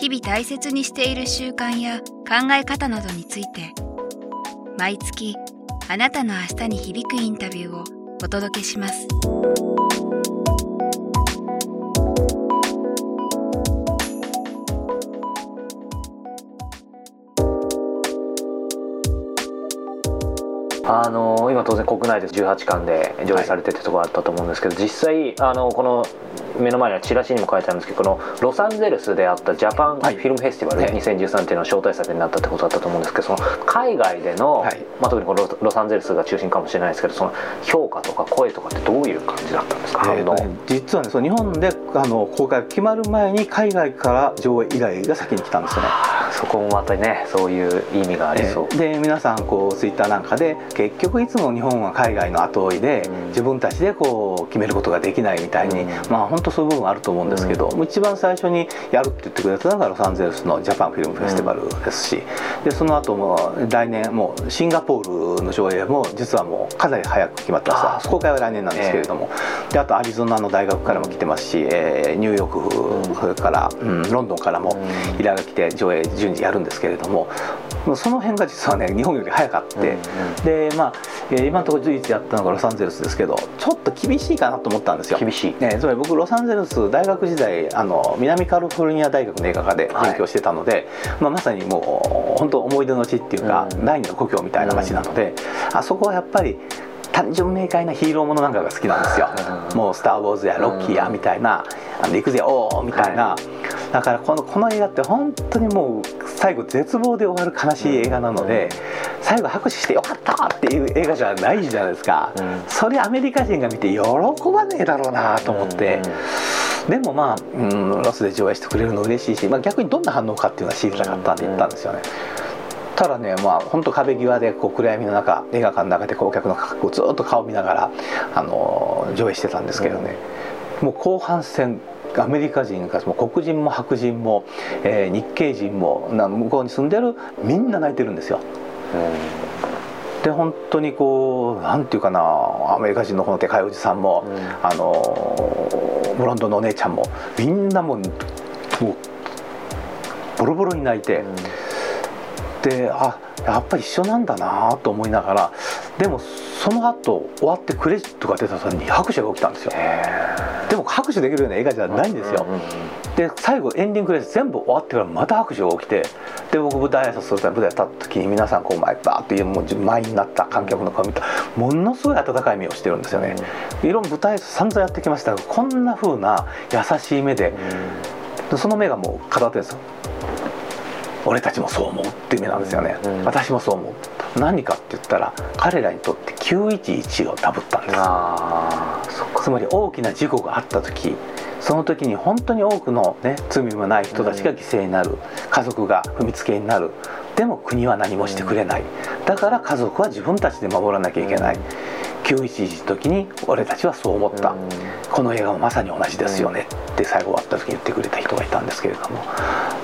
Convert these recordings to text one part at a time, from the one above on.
日々大切にしている習慣や考え方などについて毎月あなたの明日に響くインタビューをお届けします。あの今当然国内で18巻で上映されてってところあったと思うんですけど、実際あのこの目の前にはチラシにも書いてあるんですけどこのロサンゼルスであったジャパンフィルムフェスティバル、はい、2013っていうのは招待作になったってことだったと思うんですけどその海外での、はい、まあ、特にこのロサンゼルスが中心かもしれないですけどその評価とか声とかってどういう感じだったんですか、えー、実はねその日本であの公開が決まる前に海外から上映依頼が先に来たんですよね。そこもまたねそういう意味がありそう、えー、で皆さんこうツイッターなんかで結局いつも日本は海外の後追いで、うん、自分たちでこう決めることができないみたいに、うん、まあ本当そういう部分あると思うんですけど、うん、一番最初にやるって言ってくれたのがロサンゼルスのジャパンフィルムフェスティバルですし、でその後も来年もうシンガポールの上映も実はもうかなり早く決まってました公開は来年なんですけれども、えー、であとアリゾナの大学からも来てますし、えー、ニューヨークそれから、うん、ロンドンからも依頼が来て上映順次やるんですけれどもその辺が実はね日本より早かって、でまあ今のところ唯一やったのがロサンゼルスですけどちょっと厳しいかなと思ったんですよ。厳しい、ね、つまり僕ロサンゼルス大学時代あの南カリフォルニア大学の映画科で勉強してたので、はい、まあ、まさにもう本当思い出の地っていうか、うん、第二の故郷みたいな街なので、うん、あそこはやっぱり単純明快なヒーローものなんかが好きなんですよ、うん、もう「スター・ウォーズ」や「ロッキーや」みたいな「あの行くぜおお」みたいな、はい、だからこのこの映画って本当にもう最後絶望で終わる悲しい映画なので、最後拍手してよかったっていう映画じゃないじゃないですか、それアメリカ人が見て喜ばねえだろうなと思って。でもまあ、うん、ロスで上映してくれるの嬉しいし、まあ、逆にどんな反応かっていうのは知りたかったんで言ったんですよね。たらねまあ本当壁際でこう暗闇の中映画館の中で顧客の価格をずっと顔見ながらあの上映してたんですけどね、うん、もう後半戦アメリカ人かも黒人も白人も、えー、日系人も向こうに住んでるみんな泣いてるんですよ。うん、で本当にこうなんていうかなアメリカ人のこのでかいおじさんも、うん、あのブロンドのお姉ちゃんもみんなもうボロボロに泣いて。うんであやっぱり一緒なんだなと思いながらでもその後終わってクレジットが出た時に拍手が起きたんですよ。でも拍手できるような映画じゃないんですよ、で最後エンディングクレジット全部終わってからまた拍手が起きてで僕舞台挨拶するため舞台立った時に皆さんこう前バーってもう満員になった観客の顔見たものすごい温かい目をしてるんですよね、いろんな舞台挨拶散々やってきましたがこんな風な優しい目で、その目がもう語ってるんですよ俺たちもそう思うっていう意味なんですよね、うん、私もそう思う。何かって言ったら彼らにとって911をダブったんです。つまり大きな事故があった時その時に本当に多くの、ね、罪もない人たちが犠牲になる、家族が踏みつけになる。でも国は何もしてくれない、だから家族は自分たちで守らなきゃいけない、911の時に俺たちはそう思った、この映画もまさに同じですよね。って最後終わった時に言ってくれた人がいたんですけれども。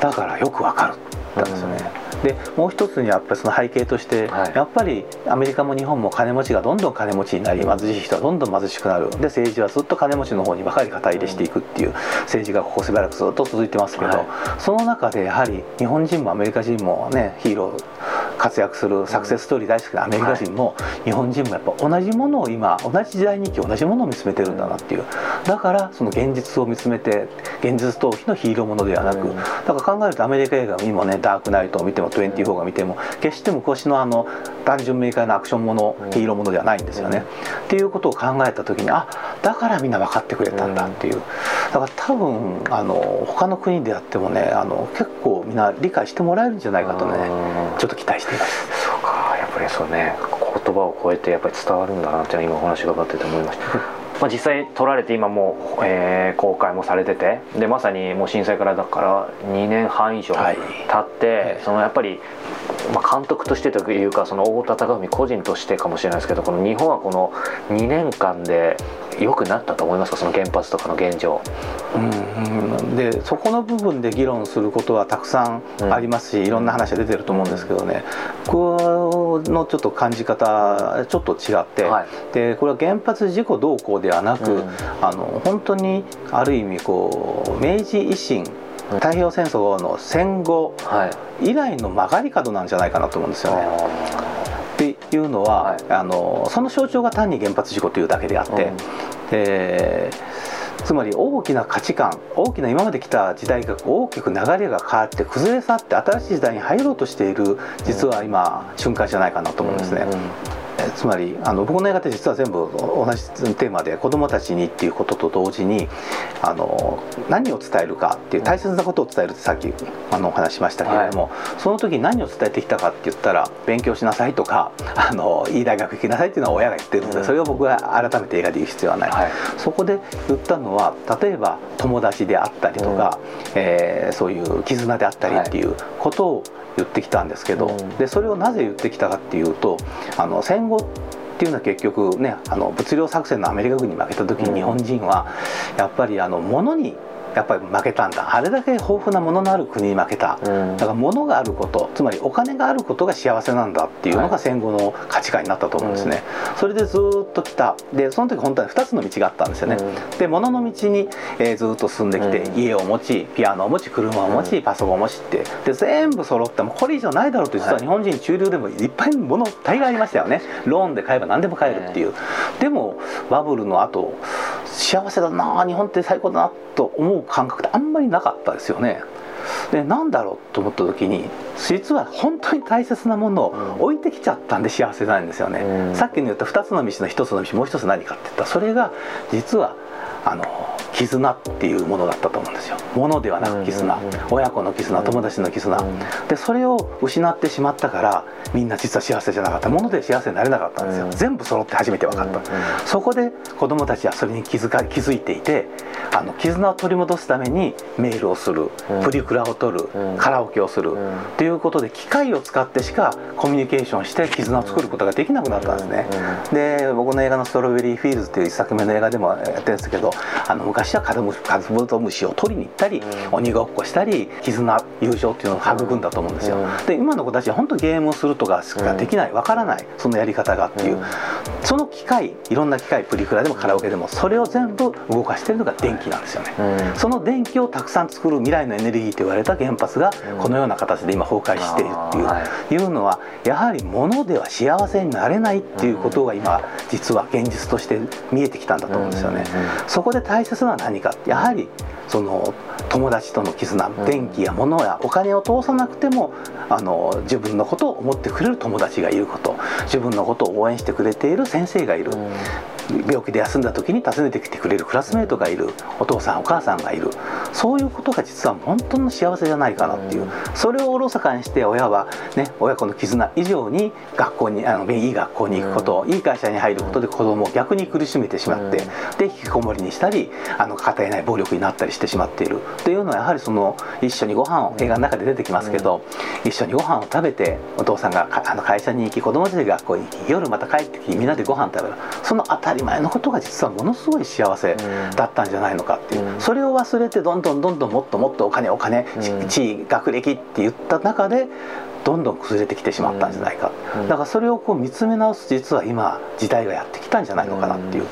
だからよくわかるったんですよね。でもう一つにやっぱりその背景として、はい、やっぱりアメリカも日本も金持ちがどんどん金持ちになり貧しい人はどんどん貧しくなる。で政治はずっと金持ちの方にばかり肩入れしていくっていう政治がここしばらくずっと続いてますけど、はい、その中でやはり日本人もアメリカ人もねヒーロー活躍するサクセスストーリー大好きなアメリカ人も、日本人もやっぱ同じものを今同じ時代に生き同じものを見つめてるんだなっていう。だからその現実を見つめて現実逃避のヒーローものではなく、だから考えるとアメリカ映画今ね「ダークナイト」を見ても「24」が見ても決して昔のあの単純明快なアクションもの、ヒーローものではないんですよね。っていうことを考えた時にあだからみんな分かってくれたんだっていう。だから多分あの他の国であってもねあの結構みんな理解してもらえるんじゃないかとねちょっと期待してそうかやっぱりそうね言葉を超えてやっぱり伝わるんだなっていうのは今お話伺ってて思いました。まあ、実際撮られて今もう、えー、公開もされててでまさにもう震災からだから2年半以上経って、はい、そのやっぱり、まあ、監督としてというかその太田隆文個人としてかもしれないですけどこの日本はこの2年間で良くなったと思いますか？その原発とかの現状。うんでそこの部分で議論することはたくさんありますし、うん、いろんな話が出てると思うんですけどね、このちょっと感じ方ちょっと違って、はい、でこれは原発事故どうこうではなく、うん、あの本当にある意味こう明治維新太平洋戦争の戦後以来の曲がり角なんじゃないかなと思うんですよね。っていうのは、はい、あのその象徴が単に原発事故というだけであって、うん、えー、つまり大きな価値観大きな今まで来た時代が大きく流れが変わって崩れ去って新しい時代に入ろうとしている実は今、瞬間じゃないかなと思うんですね。うんうんつまりあの僕の映画って実は全部同じテーマで子どもたちにっていうことと同時にあの何を伝えるかっていう大切なことを伝えるってさっきあのお話しましたけれども、はい、その時に何を伝えてきたかって言ったら勉強しなさいとかあのいい大学行きなさいっていうのは親が言ってるので、それを僕が改めて映画で言う必要はない、はい、そこで言ったのは例えば友達であったりとか、うん、えー、そういう絆であったりっていうことを言ってきたんですけど、うん、でそれをなぜ言ってきたかっていうとあの戦後っていうのは結局ねあの物量作戦のアメリカ軍に負けた時に日本人はやっぱりあの物にやっぱり負けたんだ。あれだけ豊富なもののある国に負けた、うん、だから物があることつまりお金があることが幸せなんだっていうのが戦後の価値観になったと思うんですね、はい、それでずっと来た。でその時本当は2つの道があったんですよね、うん、で物の道に、えー、ずっと進んできて、うん、家を持ちピアノを持ち車を持ち、パソコンを持ちって。で全部揃ってもこれ以上ないだろうと実は日本人中流でもいっぱい物大概ありましたよね。ローンで買えば何でも買えるっていう、でもバブルの後幸せだな日本って最高だなと思う感覚ってあんまりなかったですよね。で何だろうと思った時に実は本当に大切なものを置いてきちゃったんで幸せなんですよね、うん、さっきの言った2つの道の1つの道もう1つ何かって言った。らそれが実はあの絆っていうものだったと思うんですよ。ものではなく絆、親子の絆友達の絆、でそれを失ってしまったからみんな実は幸せじゃなかった。もので幸せになれなかったんですよ、全部揃って初めて分かった、そこで子供たちはそれに気づか気づいていてあの絆を取り戻すためにメールをする、プリクラを取る、カラオケをする、っていうことで機械を使ってしかコミュニケーションして絆を作ることができなくなったんですね、で僕の映画の「ストロベリーフィールズ」っていう一作目の映画でもやってるんですけどあの昔はカブトムシを取りに行ったり、鬼ごっこしたり絆友情っていうのを育んだと思うんですよ、で今の子たちは本当ゲームをするとかしかできないわからないそのやり方がっていう、その機械いろんな機械プリクラでもカラオケでもそれを全部動かしてるのが電気なんですよね、その電気をたくさん作る未来のエネルギーと言われた原発がこのような形で今崩壊しているっていう,、い。うのはやはり物では幸せになれないっていうことが今実は現実として見えてきたんだと思うんですよね、そこで大切は何かやはりその友達との絆電気や物やお金を通さなくてもあの自分のことを思ってくれる友達がいること。自分のことを応援してくれている先生がいる、病気で休んだ時に訪ねてきてくれるクラスメートがいる。お父さんお母さんがいる。そういうことが実は本当の幸せじゃないかなっていう。それをおろそかにして親は、ね、親子の絆以上に学校にあのいい学校に行くこといい会社に入ることで子供を逆に苦しめてしまってで引きこもりにしたりあの語えない暴力になったりしてしまっている。というのはやはりその一緒にご飯を映画の中で出てきますけど一緒にご飯を食べてお父さんがあの会社に行き子供たちが学校に行き夜また帰ってきてみんなでご飯食べる。その当たりり前のことが実はものすごい幸せだったんじゃないのかっていう、それを忘れてどんどんどんどんもっともっとお金お金、地位学歴って言った中でどんどん崩れてきてしまったんじゃないか、だからそれをこう見つめ直す実は今時代がやってきたんじゃないのかなっていう、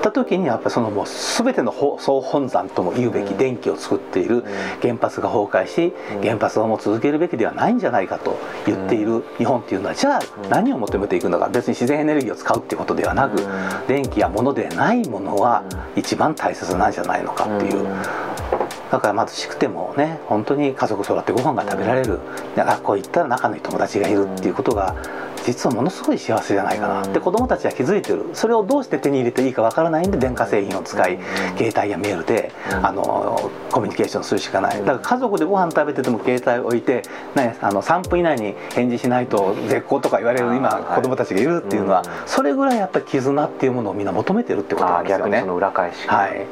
った時にやっぱりそのもう全ての総本山とも言うべき電気を作っている原発が崩壊し原発をもう続けるべきではないんじゃないかと言っている日本っていうのはじゃあ何を求めていくのか。別に自然エネルギーを使うっていうことではなく電気や物でないものは一番大切なんじゃないのかっていう。だから貧しくてもね本当に家族育ってご飯が食べられる。学校行ったら仲のいい友達がいるっていうことが実はものすごい幸せじゃないかな。って子どもたちは気づいてる。それをどうして手に入れていいかわからないんで電化製品を使い携帯やメールであのコミュニケーションするしかない。だから家族でご飯食べてても携帯置いて、ね、あの3分以内に返事しないと絶好とか言われる今子どもたちがいるっていうのはそれぐらいやっぱり絆っていうものをみんな求めてるってことなんですよね。その裏返しはい、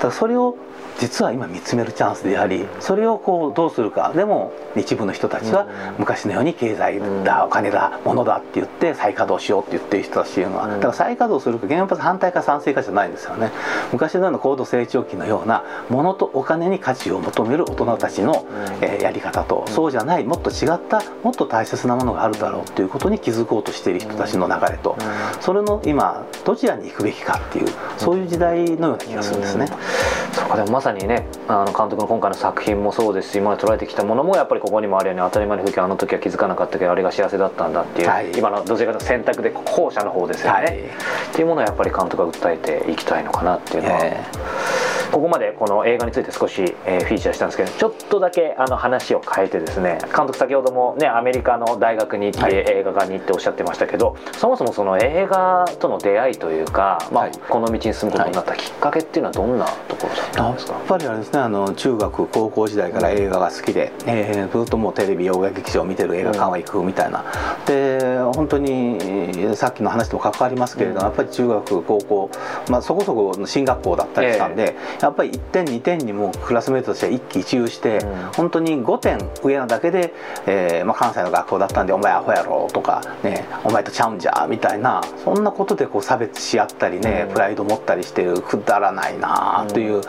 だそれを実は今見つめるチャンスでありそれをこうどうするか。でも一部の人たちは昔のように経済だお金だ物だって言って再稼働しようって言ってる人たちっていうのは。だから再稼働するか原発反対か賛成かじゃないんですよね。昔のような高度成長期のような物とお金に価値を求める大人たちの、えやり方と。そうじゃないもっと違ったもっと大切なものがあるだろうっていうことに気づこうとしている人たちの流れと。それの今どちらに行くべきかっていうそういう時代のような気がするんですね。そうかでもまさにねあの監督の今回の作品もそうですし今まで捉えてきたものもやっぱりここにもあるように当たり前の風景あの時は気づかなかったけどあれが幸せだったんだっていう、はい、今のどちらかと選択で後者の方ですよね、はい、っていうものをやっぱり監督が訴えていきたいのかなっていうのは。えーここまでこの映画について少し、えー、フィーチャーしたんですけどちょっとだけあの話を変えてですね監督先ほどもねアメリカの大学に行って、はい、映画館に行っておっしゃってましたけどそもそもその映画との出会いというか、まあ、はい、この道に進むことになったきっかけっていうのはどんなところだったんですか？やっぱりあれですねあの中学高校時代から映画が好きで、うん、えー、ずっともうテレビ洋画劇場を見てる映画館は行くみたいな、うん、で本当にさっきの話とも関わりますけれども、うん、やっぱり中学高校、まあ、そこそこの進学校だったりしたんで、えー、やっぱり1点2点にもクラスメートとしては一喜一憂して、うん、本当に5点上なだけで、えーまあ、関西の学校だったんで「お前アホやろ」とか、ね「お前とちゃうんじゃ」みたいなそんなことでこう差別し合ったりね、うん、プライド持ったりしてるくだらないなという、うん、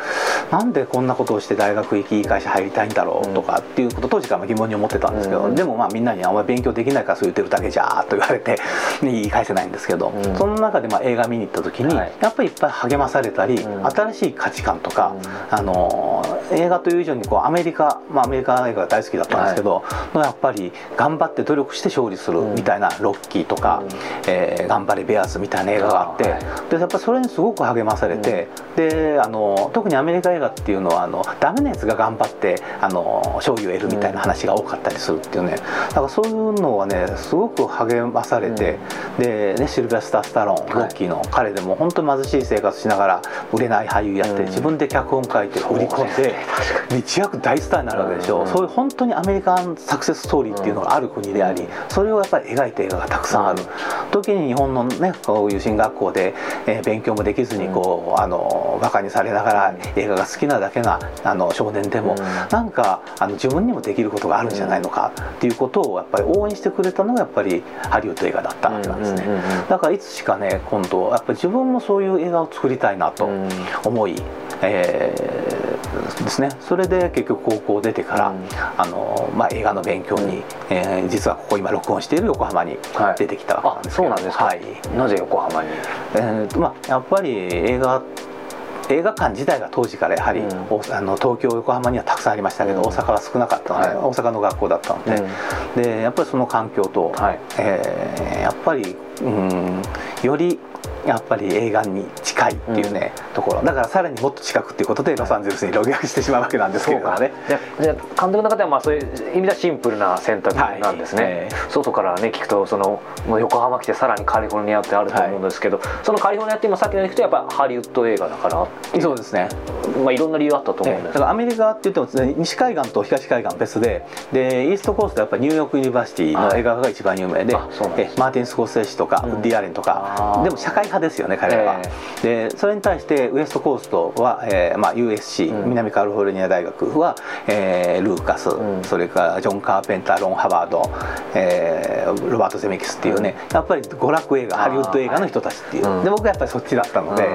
なんでこんなことをして大学行きいい会社入りたいんだろうとかっていうこと当時から疑問に思ってたんですけど、うん、でもまあみんなに「お前勉強できないからそう言ってるだけじゃ」と言われて言い返せないんですけど、その中でまあ映画見に行った時に、はい、やっぱりいっぱい励まされたり、新しい価値観とか、あの映画という以上にこうアメリカ、まあ、アメリカ映画が大好きだったんですけど、はい、やっぱり頑張って努力して勝利するみたいな「ロッキー」とか、うん、えー、頑張れベアーズ」みたいな映画があって、はい、でやっぱそれにすごく励まされて、うん、であの特にアメリカ映画っていうのはあのダメなやつが頑張ってあの勝利を得るみたいな話が多かったりするっていうね。だからそういうのはねすごく励まされて、うん、で、ね、シルベスター・スタロンロッキーの彼でも本当に貧しい生活しながら売れない俳優やって、自分で脚本書いて売り込んで一躍大スターになるわけでしょ、うん、そういう本当にアメリカンサクセスストーリーっていうのがある国でありそれをやっぱり描いた映画がたくさんある、時に日本のねこういう進学校で、えー、勉強もできずにこうあのバカにされながら映画が好きなだけなあの少年でも、うん、なんかあの自分にもできることがあるんじゃないのかっていうことをやっぱり応援してくれたのがやっぱりハリウッド映画だったわけなんですね、だからいつしかね今度やっぱり自分もそういう映画を作りたいなと思い、えー、ですね。それで結局高校出てから、うん、あのまあ、映画の勉強に、うん、えー、実はここ今録音している横浜に出てきたわけなんですけど、はい、そうなんですか、はい、なぜ横浜に、えーまあ、やっぱり映画映画館自体が当時からやはり、うん、あの東京横浜にはたくさんありましたけど、うん、大阪は少なかったので、はい、大阪の学校だったのでうん、でやっぱりその環境と、はい、えー、やっぱり、うん、よりやっぱり映画に近いっていうね、うん、ところ。だからさらにもっと近くっていうことでロサンゼルスに留学してしまうわけなんですけれどもねじゃ監督の方はまあそういう意味ではシンプルな選択なんですね、はいえ。ー、外からね聞くとその横浜来てさらにカリフォルニアってあると思うんですけど、はい、そのカリフォルニアって今さっきの聞くとやっぱハリウッド映画だからそうですね。まあいろんな理由あったと思うんです、えー、だからアメリカって言っても、ね、西海岸と東海岸別ででイーストコーストはやっぱニューヨークユニバーシティの映画が一番有名ではい、でマーティン・スコセッシとか、ウッディ・アレンとか。でも社会派ですよね彼らは、でそれに対してウエストコーストは、えーまあ、USC、うん、南カリフォルニア大学は、えー、ルーカス、うん、それからジョン・カーペンターロン・ハワード、えー、ロバート・ゼメキスっていうね、うん、やっぱり娯楽映画ハリウッド映画の人たちっていう、で僕はやっぱりそっちだったので。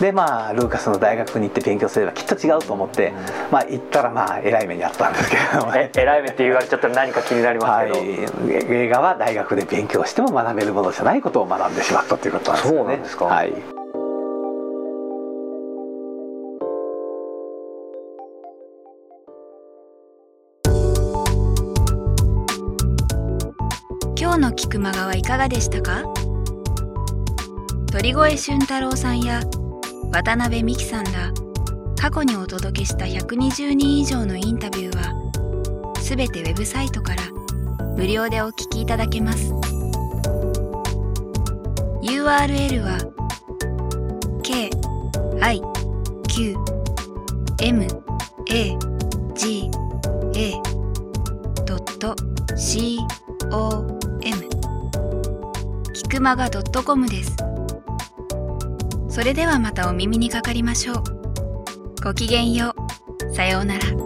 でまあルーカスの大学に行って勉強すればきっと違うと思って、まあ行ったらまあえらい目にあったんですけれども、ね、えらい目って言われちゃったら何か気になります？けど、はい、映画は大学で勉強しても学べるものじゃないことを学んでしまったということなんですね。そうなんですか、はい。今日の菊間川いかがでしたか？鳥越俊太郎さんや渡辺美樹さんら過去にお届けした120人以上のインタビューは全てウェブサイトから無料でお聞きいただけます。URL は k i q m a g a c o m キくまが .com です。それではまたお耳にかかりましょう。ごきげんよう。さようなら。